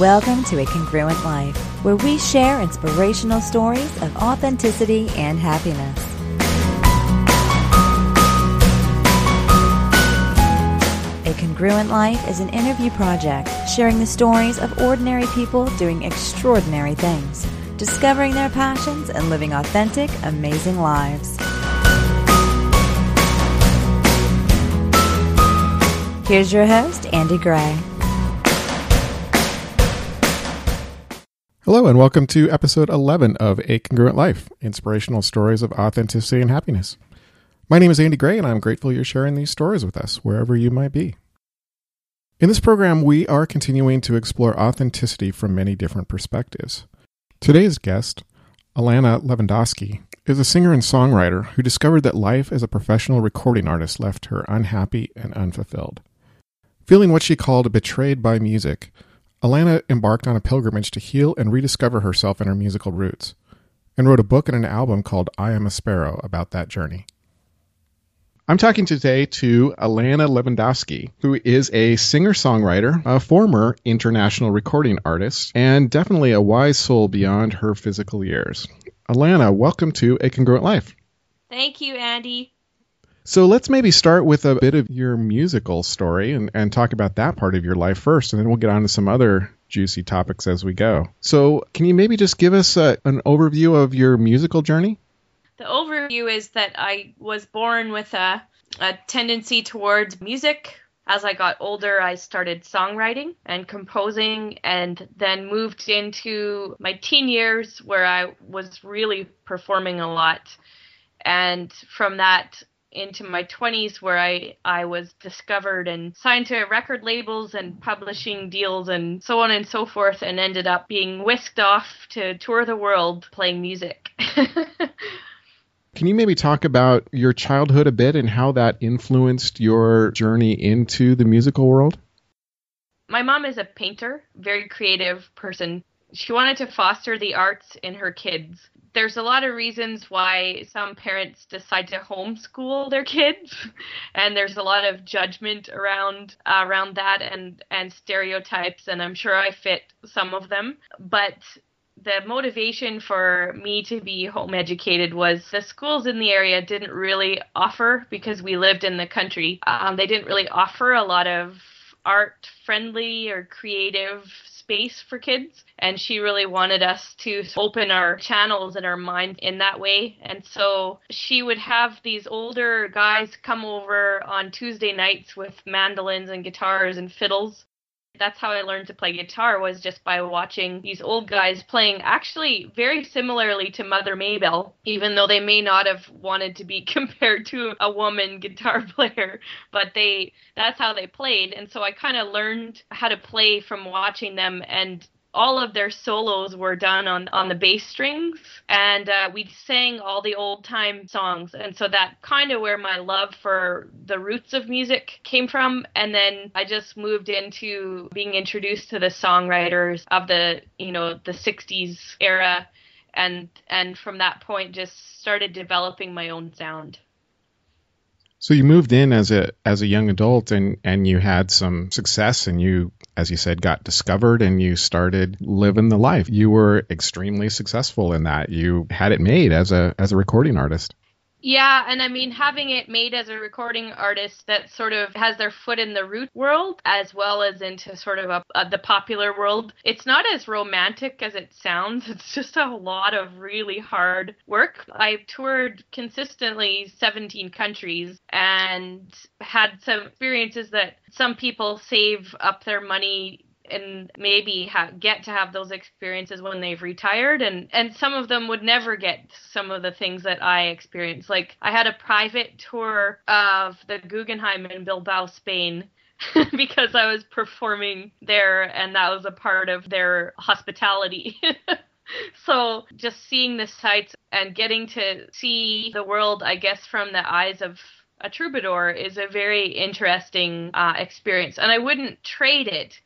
Welcome to A Congruent Life, where we share inspirational stories of authenticity and happiness. A Congruent Life is an interview project sharing the stories of ordinary people doing extraordinary things, discovering their passions, and living authentic, amazing lives. Here's your host, Andy Gray. Hello, and welcome to episode 11 of A Congruent Life Inspirational Stories of Authenticity and Happiness. My name is Andy Gray, and I'm grateful you're sharing these stories with us, wherever you might be. In this program, we are continuing to explore authenticity from many different perspectives. Today's guest, Alana Levandoski, is a singer and songwriter who discovered that life as a professional recording artist left her unhappy and unfulfilled. Feeling what she called betrayed by music, Alana embarked on a pilgrimage to heal and rediscover herself and her musical roots, and wrote a book and an album called I Am a Sparrow about that journey. I'm talking today to Alana Levandoski, who is a singer songwriter, a former international recording artist, and definitely a wise soul beyond her physical years. Alana, welcome to A Congruent Life. Thank you, Andy. So let's maybe start with a bit of your musical story and, and talk about that part of your life first, and then we'll get on to some other juicy topics as we go. So, can you maybe just give us a, an overview of your musical journey? The overview is that I was born with a, a tendency towards music. As I got older, I started songwriting and composing, and then moved into my teen years where I was really performing a lot. And from that, into my 20s where I, I was discovered and signed to record labels and publishing deals and so on and so forth and ended up being whisked off to tour the world playing music. Can you maybe talk about your childhood a bit and how that influenced your journey into the musical world? My mom is a painter, very creative person. She wanted to foster the arts in her kids there's a lot of reasons why some parents decide to homeschool their kids and there's a lot of judgment around uh, around that and and stereotypes and I'm sure I fit some of them. But the motivation for me to be home educated was the schools in the area didn't really offer because we lived in the country. Um, they didn't really offer a lot of art friendly or creative space for kids and she really wanted us to open our channels and our minds in that way. And so she would have these older guys come over on Tuesday nights with mandolins and guitars and fiddles that's how I learned to play guitar was just by watching these old guys playing actually very similarly to Mother Maybelle, even though they may not have wanted to be compared to a woman guitar player, but they that's how they played. And so I kind of learned how to play from watching them and all of their solos were done on on the bass strings and uh, we sang all the old time songs. And so that kind of where my love for the roots of music came from and then i just moved into being introduced to the songwriters of the you know the 60s era and and from that point just started developing my own sound. So you moved in as a as a young adult and and you had some success and you as you said got discovered and you started living the life. You were extremely successful in that. You had it made as a as a recording artist. Yeah, and I mean, having it made as a recording artist that sort of has their foot in the root world as well as into sort of a, a, the popular world, it's not as romantic as it sounds. It's just a lot of really hard work. I've toured consistently 17 countries and had some experiences that some people save up their money and maybe ha- get to have those experiences when they've retired and and some of them would never get some of the things that I experienced. Like I had a private tour of the Guggenheim in Bilbao Spain because I was performing there and that was a part of their hospitality. So just seeing the sights and getting to see the world I guess from the eyes of a troubadour is a very interesting uh, experience and I wouldn't trade it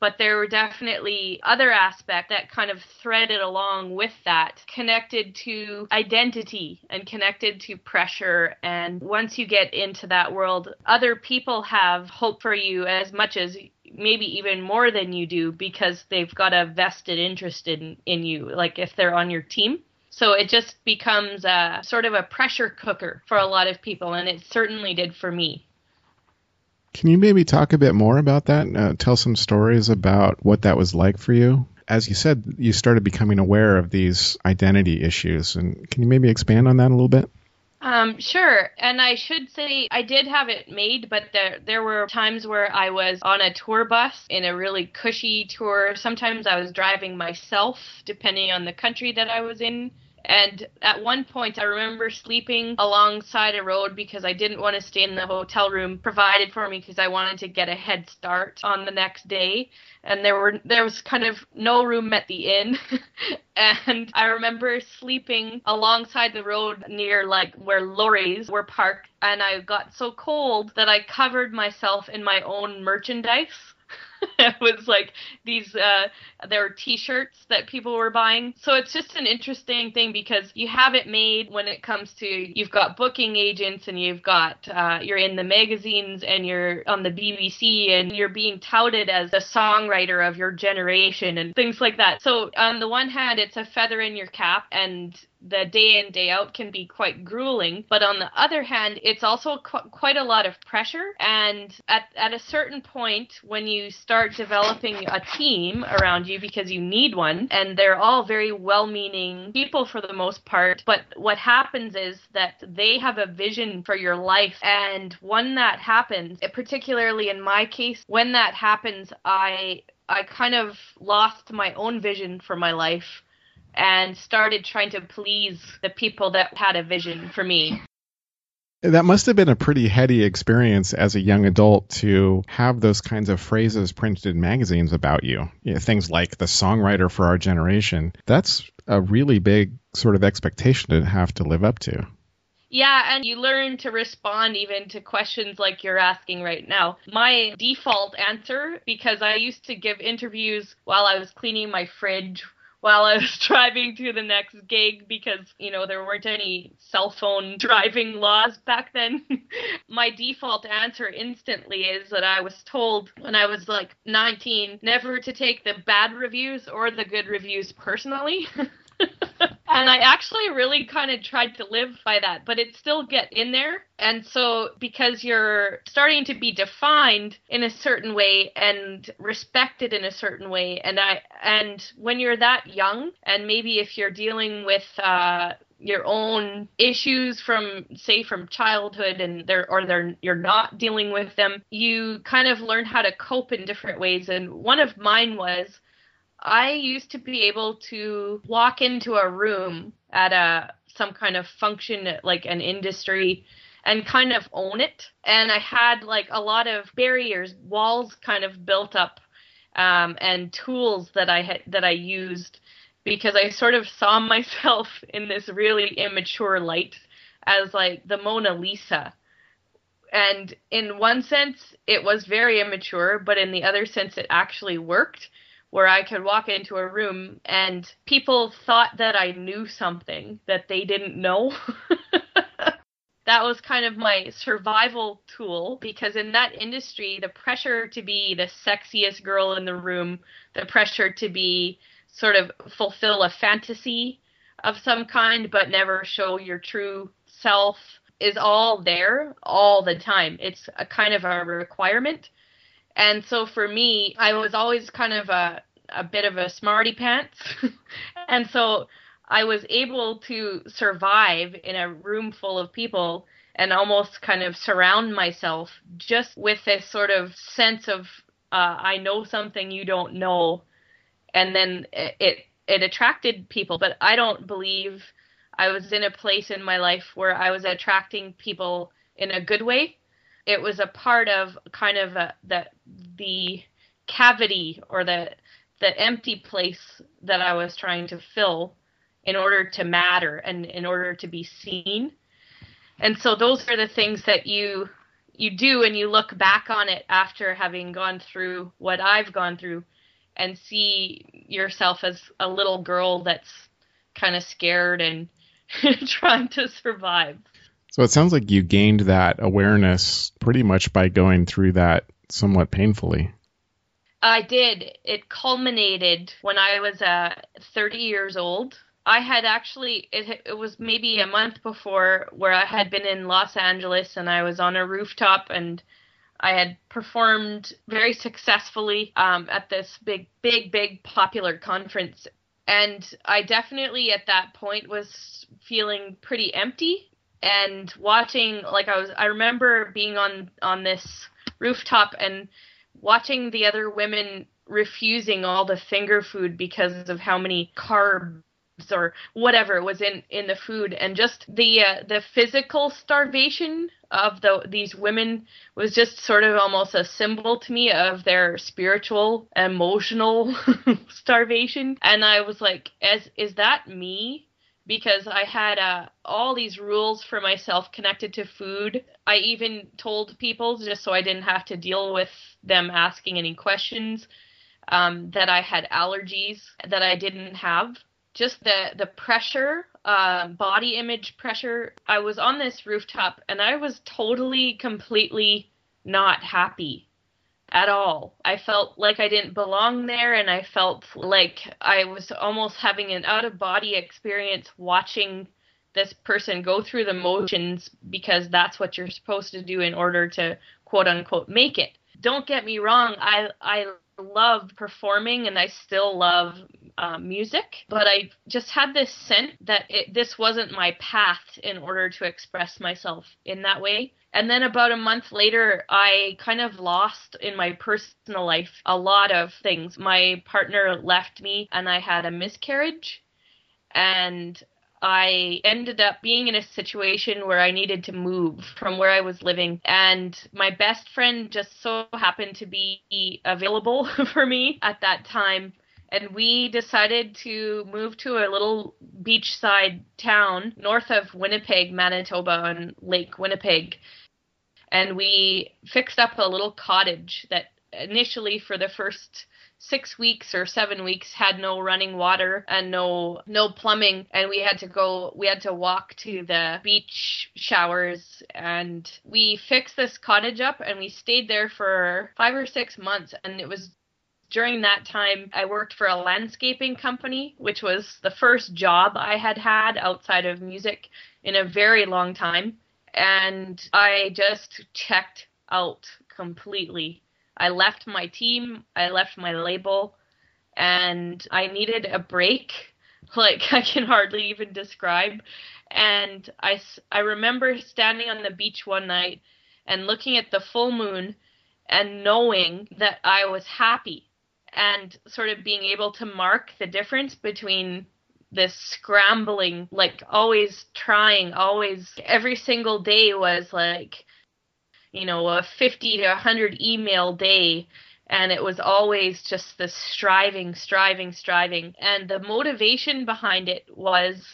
but there were definitely other aspects that kind of threaded along with that, connected to identity and connected to pressure. And once you get into that world, other people have hope for you as much as maybe even more than you do because they've got a vested interest in in you like if they're on your team so it just becomes a sort of a pressure cooker for a lot of people and it certainly did for me can you maybe talk a bit more about that uh, tell some stories about what that was like for you as you said you started becoming aware of these identity issues and can you maybe expand on that a little bit um, sure. And I should say I did have it made, but there there were times where I was on a tour bus in a really cushy tour. Sometimes I was driving myself, depending on the country that I was in. And at one point, I remember sleeping alongside a road because I didn't want to stay in the hotel room provided for me because I wanted to get a head start on the next day. And there were there was kind of no room at the inn, and I remember sleeping alongside the road near like where lorries were parked. And I got so cold that I covered myself in my own merchandise it was like these uh there were t-shirts that people were buying. So it's just an interesting thing because you have it made when it comes to you've got booking agents and you've got uh you're in the magazines and you're on the BBC and you're being touted as the songwriter of your generation and things like that. So on the one hand it's a feather in your cap and the day in day out can be quite grueling. But on the other hand it's also qu- quite a lot of pressure. And at, at a certain point when you start developing a team around you because you need one and they're all very well-meaning people for the most part but what happens is that they have a vision for your life and when that happens particularly in my case when that happens i I kind of lost my own vision for my life and started trying to please the people that had a vision for me. That must have been a pretty heady experience as a young adult to have those kinds of phrases printed in magazines about you. you know, things like the songwriter for our generation. That's a really big sort of expectation to have to live up to. Yeah, and you learn to respond even to questions like you're asking right now. My default answer, because I used to give interviews while I was cleaning my fridge while I was driving to the next gig because, you know, there weren't any cell phone driving laws back then. My default answer instantly is that I was told when I was like 19 never to take the bad reviews or the good reviews personally. and I actually really kind of tried to live by that, but it still get in there. And so because you're starting to be defined in a certain way and respected in a certain way, and I and when you're that young, and maybe if you're dealing with uh, your own issues from say from childhood and they're or they're you're not dealing with them you kind of learn how to cope in different ways and one of mine was I used to be able to walk into a room at a some kind of function like an industry and kind of own it. And I had like a lot of barriers walls kind of built up um, and tools that I had that I used because I sort of saw myself in this really immature light as like the Mona Lisa. And in one sense it was very immature but in the other sense it actually worked where I could walk into a room and people thought that I knew something that they didn't know. that was kind of my survival tool because in that industry, the pressure to be the sexiest girl in the room, the pressure to be sort of fulfill a fantasy of some kind but never show your true self is all there all the time. It's a kind of a requirement. And so for me, I was always kind of a a bit of a smarty pants. and so I was able to survive in a room full of people and almost kind of surround myself just with this sort of sense of uh, I know something you don't know, and then it, it it attracted people. But I don't believe I was in a place in my life where I was attracting people in a good way it was a part of kind of a, the the cavity or the the empty place that I was trying to fill in order to matter and in order to be seen. And so those are the things that you you do and you look back on it after having gone through what I've gone through and see yourself as a little girl that's kind of scared and trying to survive. So it sounds like you gained that awareness pretty much by going through that somewhat painfully. I did. It culminated when I was uh, 30 years old. I had actually, it, it was maybe a month before where I had been in Los Angeles and I was on a rooftop and I had performed very successfully um, at this big, big, big popular conference. And I definitely at that point was feeling pretty empty and watching like I was I remember being on on this rooftop and watching the other women refusing all the finger food because of how many carbs or whatever was in in the food. And just the uh, the physical starvation of the these women was just sort of almost a symbol to me of their spiritual emotional starvation. And i was like as is that me because I had uh, all these rules for myself connected to food. I even told people, just so I didn't have to deal with them asking any questions, um, that I had allergies that I didn't have. Just the the pressure, uh, body image pressure. I was on this rooftop and I was totally, completely not happy at all. I felt like I didn't belong there, and I felt like I was almost having an out of body experience watching this person go through the motions because that's what you're supposed to do in order to quote unquote make it. Don't get me wrong, I I love performing and I still love uh, music, but I just had this sense that it, this wasn't my path in order to express myself in that way. And then about a month later, I kind of lost in my personal life a lot of things. My partner left me and I had a miscarriage. And I ended up being in a situation where I needed to move from where I was living. And my best friend just so happened to be available for me at that time and we decided to move to a little beachside town north of Winnipeg, Manitoba, on Lake Winnipeg and we fixed up a little cottage that initially for the first six weeks or seven weeks had no running water and no no plumbing. And we had to go we had to walk to the beach showers. And we fixed this cottage up and we stayed there for five or six months. And it was during that time i worked for a landscaping company which was the first job i had had outside of music in a very long time. And I just checked out completely. I left my team, I left my label, and I needed a break, like I can hardly even describe. And I, I remember standing on the beach one night and looking at the full moon and knowing that I was happy and sort of being able to mark the difference between this scrambling, like always trying, always every single day was like, you know, a 50 to 100 email day. And it was always just this striving, striving, striving. And the motivation behind it was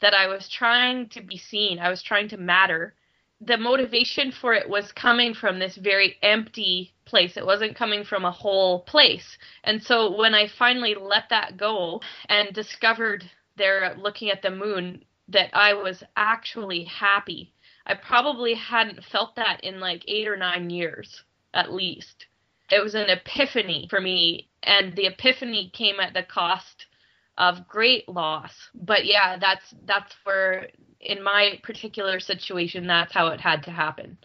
that I was trying to be seen, I was trying to matter. The motivation for it was coming from this very empty place. It wasn't coming from a whole place. And so when I finally let that go and discovered there looking at the moon that I was actually happy. I probably hadn't felt that in like 8 or 9 years at least. It was an epiphany for me and the epiphany came at the cost of great loss. But yeah, that's that's where in my particular situation that's how it had to happen.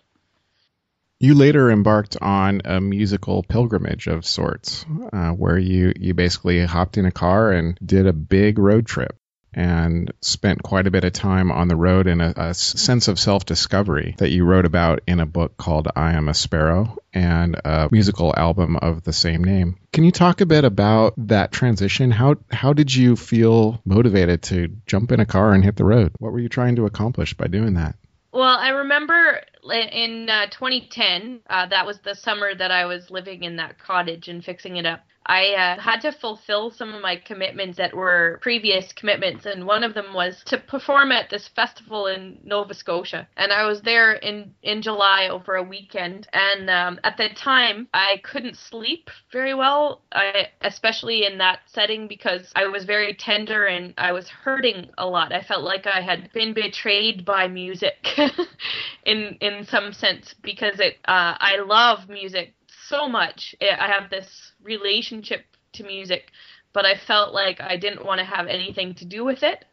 You later embarked on a musical pilgrimage of sorts, uh, where you, you basically hopped in a car and did a big road trip and spent quite a bit of time on the road in a, a sense of self discovery that you wrote about in a book called I Am a Sparrow and a musical album of the same name. Can you talk a bit about that transition? How how did you feel motivated to jump in a car and hit the road? What were you trying to accomplish by doing that? Well, I remember in uh, 2010, uh, that was the summer that I was living in that cottage and fixing it up. I uh, had to fulfill some of my commitments that were previous commitments, and one of them was to perform at this festival in Nova Scotia. And I was there in in July over a weekend, and um, at the time I couldn't sleep very well, I, especially in that setting because I was very tender and I was hurting a lot. I felt like I had been betrayed by music, in in some sense because it uh, I love music so much. I have this relationship to music, but I felt like I didn't want to have anything to do with it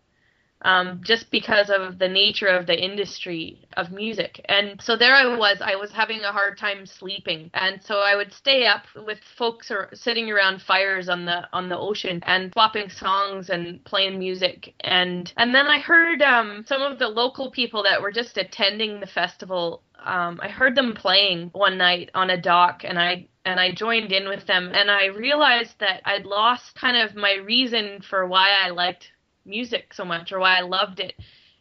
um, just because of the nature of the industry of music. And so there I was, I was having a hard time sleeping, and so I would stay up with folks or sitting around fires on the on the ocean and swapping songs and playing music. And and then I heard um, some of the local people that were just attending the festival. Um, I heard them playing one night on a dock, and I and I joined in with them and I realized that I'd lost kind of my reason for why I liked music so much or why I loved it.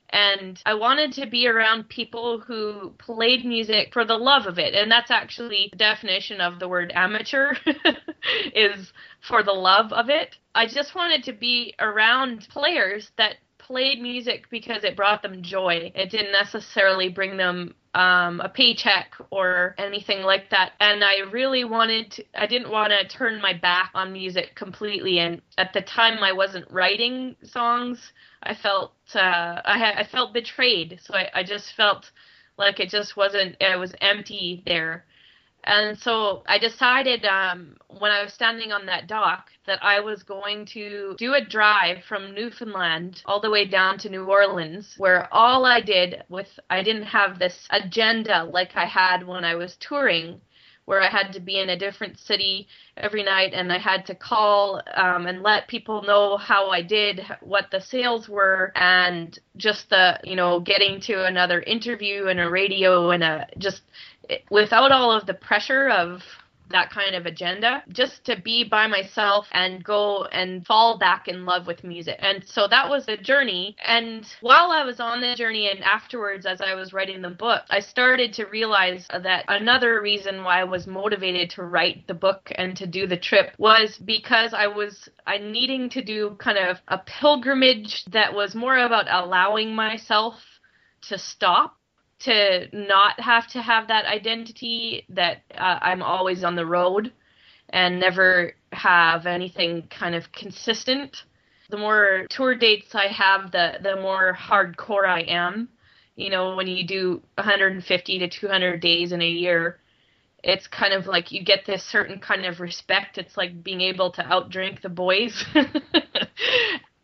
And I wanted to be around people who played music for the love of it. And that's actually the definition of the word amateur is for the love of it. I just wanted to be around players that played music because it brought them joy. It didn't necessarily bring them um, a paycheck or anything like that. And I really wanted to, I didn't want to turn my back on music completely. And at the time, I wasn't writing songs. I felt uh, I I felt betrayed. So I, I just felt like it just wasn't. It was empty there. And so I decided um, when I was standing on that dock that I was going to do a drive from Newfoundland all the way down to New Orleans, where all I did with, I didn't have this agenda like I had when I was touring where I had to be in a different city every night and I had to call um, and let people know how I did, what the sales were, and just the, you know, getting to another interview and a radio and a just without all of the pressure of that kind of agenda just to be by myself and go and fall back in love with music. And so that was the journey. And while I was on the journey and afterwards, as I was writing the book, I started to realize that another reason why I was motivated to write the book and to do the trip was because I was I needing to do kind of a pilgrimage that was more about allowing myself to stop to not have to have that identity that uh, I'm always on the road and never have anything kind of consistent. The more tour dates I have, the the more hardcore I am. You know, when you do 150 to 200 days in a year, it's kind of like you get this certain kind of respect. It's like being able to outdrink the boys.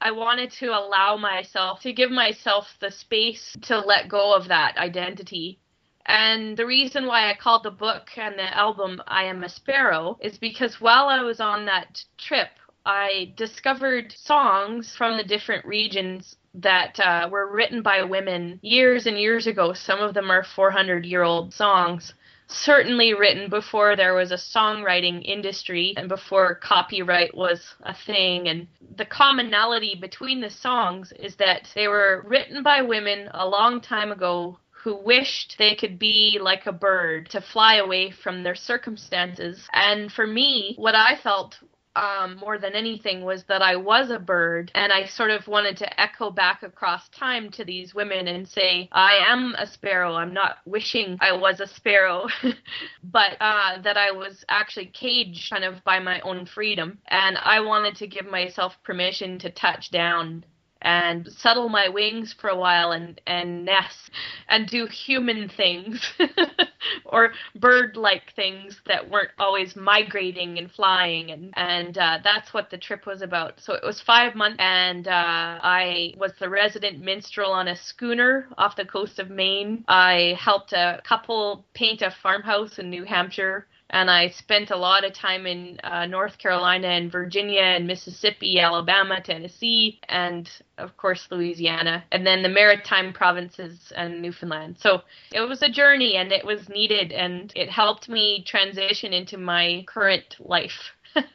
I wanted to allow myself to give myself the space to let go of that identity. And the reason why I called the book and the album I Am a Sparrow is because while I was on that trip, I discovered songs from the different regions that uh, were written by women years and years ago. Some of them are 400 year old songs certainly written before there was a songwriting industry and before copyright was a thing. And the commonality between the songs is that they were written by women a long time ago who wished they could be like a bird to fly away from their circumstances. And for me, what I felt um, more than anything was that I was a bird, and I sort of wanted to echo back across time to these women and say, I am a sparrow. I'm not wishing I was a sparrow, but uh, that I was actually caged kind of by my own freedom. And I wanted to give myself permission to touch down and settle my wings for a while and and nest and do human things or bird like things that weren't always migrating and flying. And and uh, that's what the trip was about. So it was five months and uh, i was the resident minstrel on a schooner off the coast of maine. I helped a couple paint a farmhouse in new hampshire and I spent a lot of time in uh, North Carolina and Virginia and Mississippi, Alabama, Tennessee, and of course Louisiana, and then the Maritime provinces and Newfoundland. So it was a journey and it was needed, and it helped me transition into my current life.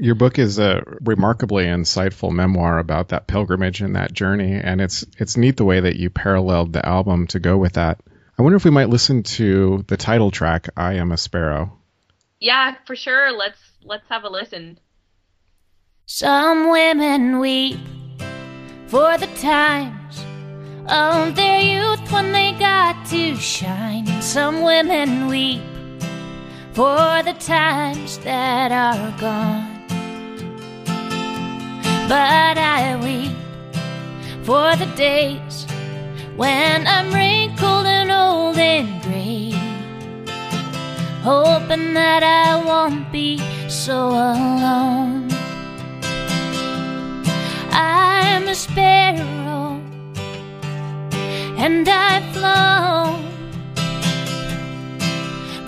Your book is a remarkably insightful memoir about that pilgrimage and that journey, and it's it's neat the way that you paralleled the album to go with that. I wonder if we might listen to the title track, "I Am a Sparrow." Yeah, for sure. Let's let's have a listen. Some women weep for the times of their youth when they got to shine. Some women weep for the times that are gone. But I weep for the days when I'm wrinkled hoping that I won't be so alone. I'm a sparrow, and I've flown,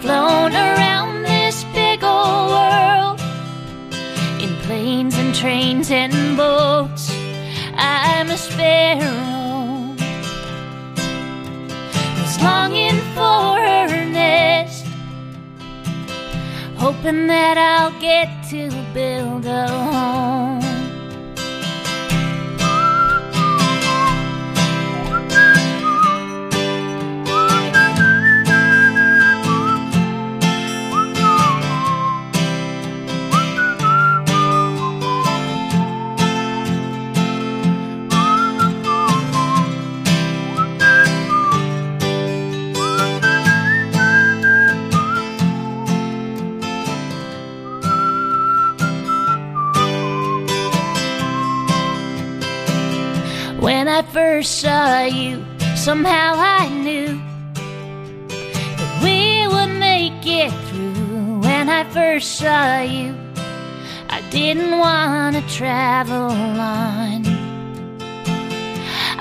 flown around this big old world in planes and trains and boats. I'm a sparrow, longing for her nest, hoping that I'll get to build a home. First saw you, somehow I knew that we would make it through. When I first saw you, I didn't want to travel on.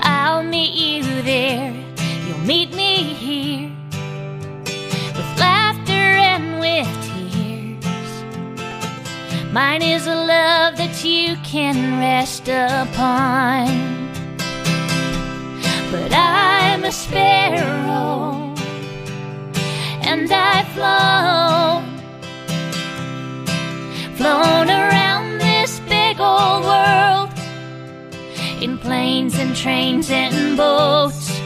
I'll meet you there, you'll meet me here, with laughter and with tears. Mine is a love that you can rest upon. But I'm a sparrow, and I've flown, flown around this big old world in planes and trains and boats.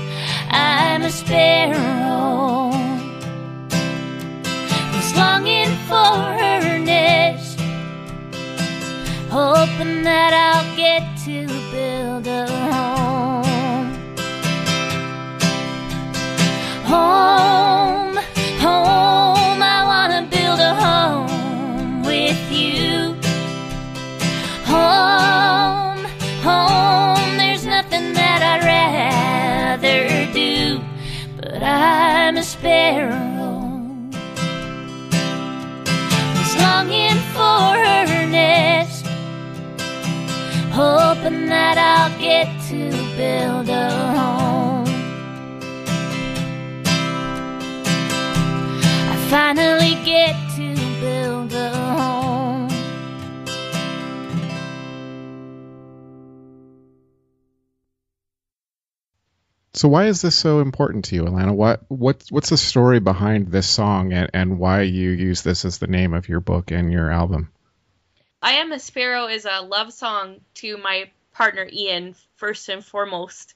I'm a sparrow who's longing for her nest, hoping that I'll get to build a hoping that I'll get to build a home. I finally get to build a home. So why is this so important to you, Alana? What what what's the story behind this song and, and why you use this as the name of your book and your album? I Am a Sparrow is a love song to my partner Ian, first and foremost.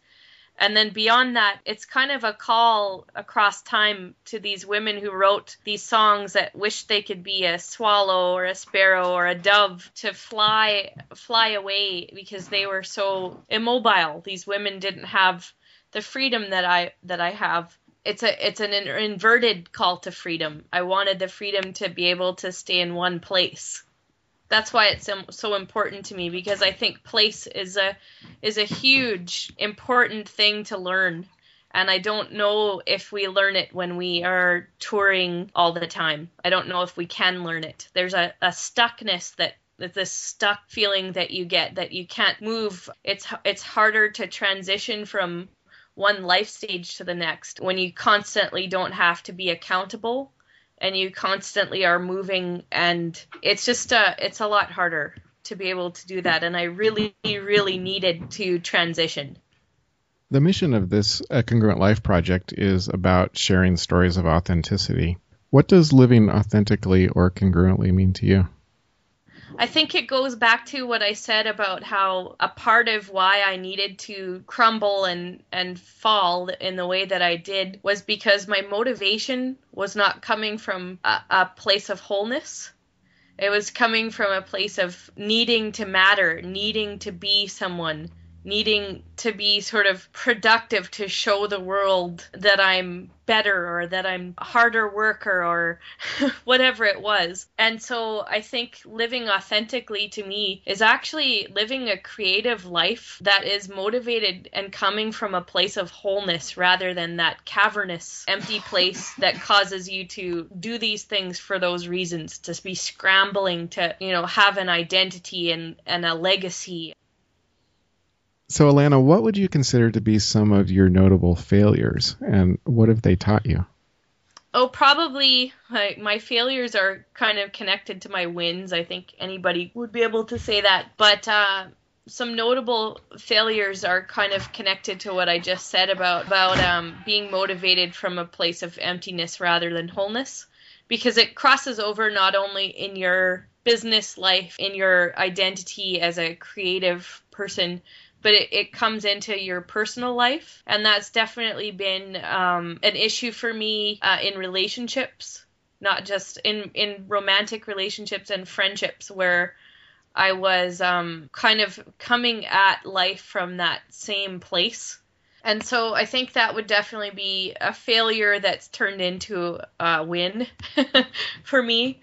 And then beyond that, it's kind of a call across time to these women who wrote these songs that wished they could be a swallow or a sparrow or a dove to fly fly away because they were so immobile. These women didn't have the freedom that I that I have. It's a it's an inverted call to freedom. I wanted the freedom to be able to stay in one place that's why it's so, important to me because I think place is a is a huge important thing to learn and I don't know if we learn it when we are touring all the time. I don't know if we can learn it. There's a, a stuckness that that this stuck feeling that you get that you can't move. It's it's harder to transition from one life stage to the next when you constantly don't have to be accountable and you constantly are moving and it's just a, it's a lot harder to be able to do that and i really really needed to transition The mission of this A Congruent Life project is about sharing stories of authenticity. What does living authentically or congruently mean to you? I think it goes back to what I said about how a part of why I needed to crumble and and fall in the way that I did was because my motivation was not coming from a, a place of wholeness. It was coming from a place of needing to matter, needing to be someone, needing to be sort of productive to show the world that I'm better or that I'm a harder worker or whatever it was. And so I think living authentically to me is actually living a creative life that is motivated and coming from a place of wholeness rather than that cavernous, empty place that causes you to do these things for those reasons, to be scrambling to, you know, have an identity and, and a legacy. So, Alana, what would you consider to be some of your notable failures, and what have they taught you? Oh, probably like my failures are kind of connected to my wins. I think anybody would be able to say that. But uh, some notable failures are kind of connected to what I just said about about um, being motivated from a place of emptiness rather than wholeness, because it crosses over not only in your business life, in your identity as a creative person, but it, it comes into your personal life. And that's definitely been um, an issue for me uh, in relationships, not just in, in romantic relationships and friendships where I was um, kind of coming at life from that same place. And so I think that would definitely be a failure that's turned into a win for me.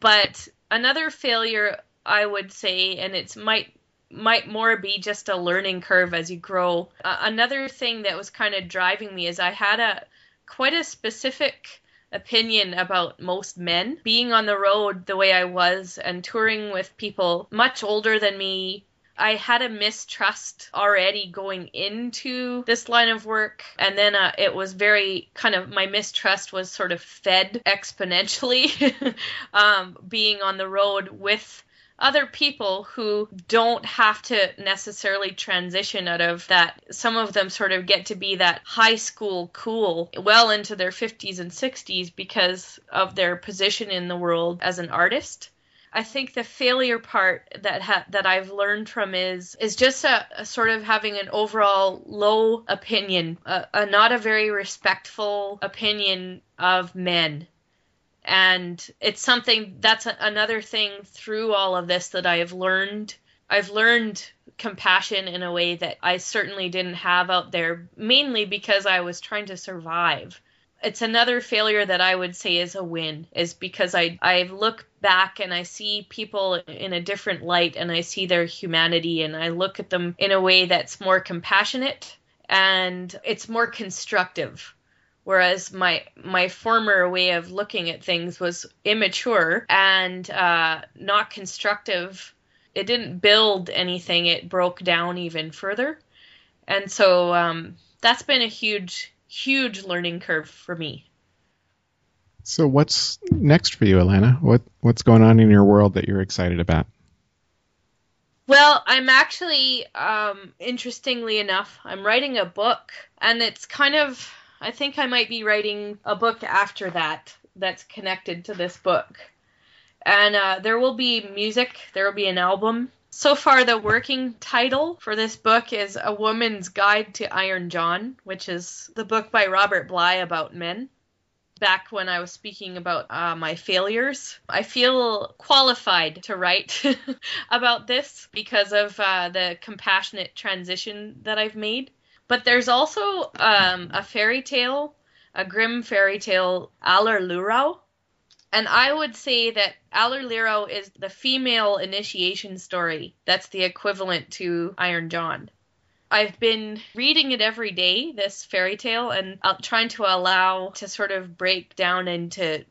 But another failure I would say, and it's might might more be just a learning curve as you grow. Uh, another thing that was kind of driving me is I had a quite a specific opinion about most men. Being on the road the way I was and touring with people much older than me, I had a mistrust already going into this line of work. And then uh, it was very kind of my mistrust was sort of fed exponentially um, being on the road with other people who don't have to necessarily transition out of that. Some of them sort of get to be that high school cool well into their 50s and 60s because of their position in the world as an artist. I think the failure part that ha- that I've learned from is is just a, a, sort of having an overall low opinion, a, a not a very respectful opinion of men and it's something that's a, another thing through all of this that I have learned. I've learned compassion in a way that I certainly didn't have out there, mainly because I was trying to survive. It's another failure that I would say is a win, is because I, I look back and I see people in a different light and I see their humanity and I look at them in a way that's more compassionate and it's more constructive whereas my my former way of looking at things was immature and uh, not constructive. It didn't build anything; it broke down even further, and so um, that's been a huge, huge learning curve for me. So, what's next for you, Alana? What what's going on in your world that you're excited about? Well, I'm actually, um, interestingly enough, I'm writing a book, and it's kind of I think I might be writing a book after that that's connected to this book. And uh, there will be music, there will be an album. So far, the working title for this book is A Woman's Guide to Iron John, which is the book by Robert Bly about men. Back when I was speaking about uh, my failures, I feel qualified to write about this because of uh, the compassionate transition that I've made. But there's also um, a fairy tale, a Grimm fairy tale, Allerleirauh. And I would say that Allerleirauh is the female initiation story. That's the equivalent to Iron John. I've been reading it every day, this fairy tale, and trying to allow to sort of break down into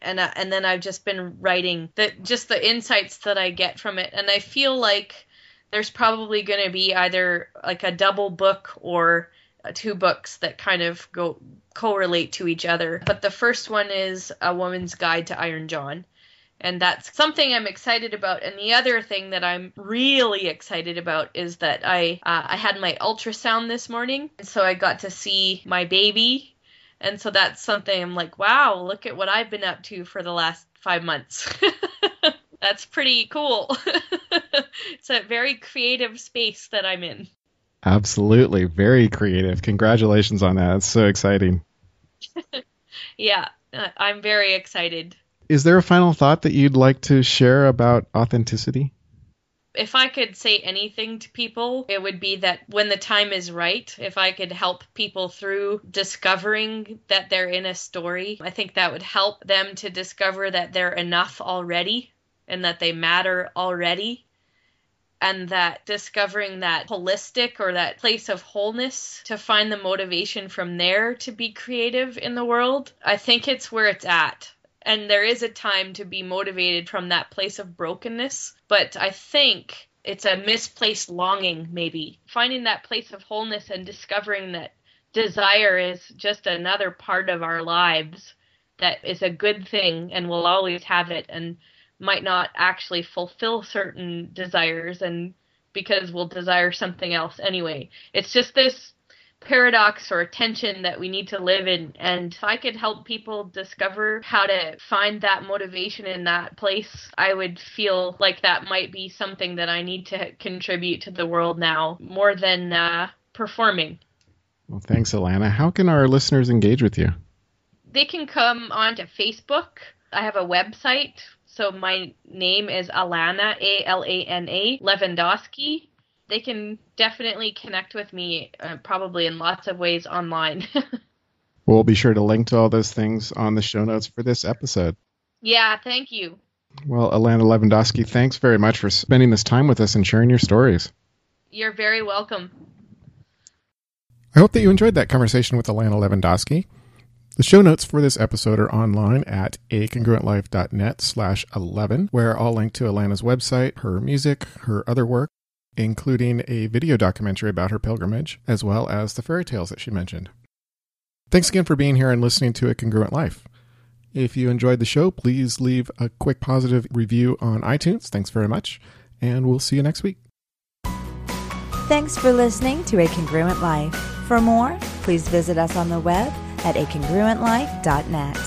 and uh, and then I've just been writing the just the insights that I get from it, and I feel like there's probably going to be either like a double book or two books that kind of go correlate to each other. But the first one is A Woman's Guide to Iron John. And that's something I'm excited about. And the other thing that I'm really excited about is that I uh, I had my ultrasound this morning, and so I got to see my baby, and so that's something I'm like, wow, look at what I've been up to for the last five months. that's pretty cool. it's a very creative space that I'm in. Absolutely. Very creative. Congratulations on that. It's so exciting. yeah, uh, I'm very excited. Is there a final thought that you'd like to share about authenticity? If I could say anything to people, it would be that when the time is right, if I could help people through discovering that they're in a story, I think that would help them to discover that they're enough already and that they matter already and that discovering that holistic or that place of wholeness to find the motivation from there to be creative in the world, I think it's where it's at. And there is a time to be motivated from that place of brokenness, but I think it's a misplaced longing, maybe. Finding that place of wholeness and discovering that desire is just another part of our lives that is a good thing and we'll always have it. And might not actually fulfill certain desires and because we'll desire something else anyway. It's just this paradox or tension that we need to live in and if I could help people discover how to find that motivation in that place, I would feel like that might be something that I need to contribute to the world now more than uh, performing. Well, thanks, Alana. How can our listeners engage with you? They can come onto Facebook. I have a website so my name is Alana, A L A N A, Levandoski. They can definitely connect with me, uh, probably in lots of ways online. we'll be sure to link to all those things on the show notes for this episode. Yeah, thank you. Well, Alana Levandoski, thanks very much for spending this time with us and sharing your stories. You're very welcome. I hope that you enjoyed that conversation with Alana Levandoski. The show notes for this episode are online at acongruentlife.net slash 11, where I'll link to Alana's website, her music, her other work, including a video documentary about her pilgrimage, as well as the fairy tales that she mentioned. Thanks again for being here and listening to A Congruent Life. If you enjoyed the show, please leave a quick positive review on iTunes. Thanks very much, and we'll see you next week. Thanks for listening to A Congruent Life. For more, please visit us on the web at acongruentlife.net.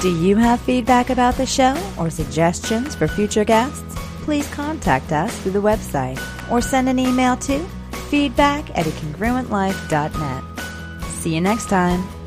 Do you have feedback about the show or suggestions for future guests? Please contact us through the website or send an email to feedback at acongruentlife.net. See you next time.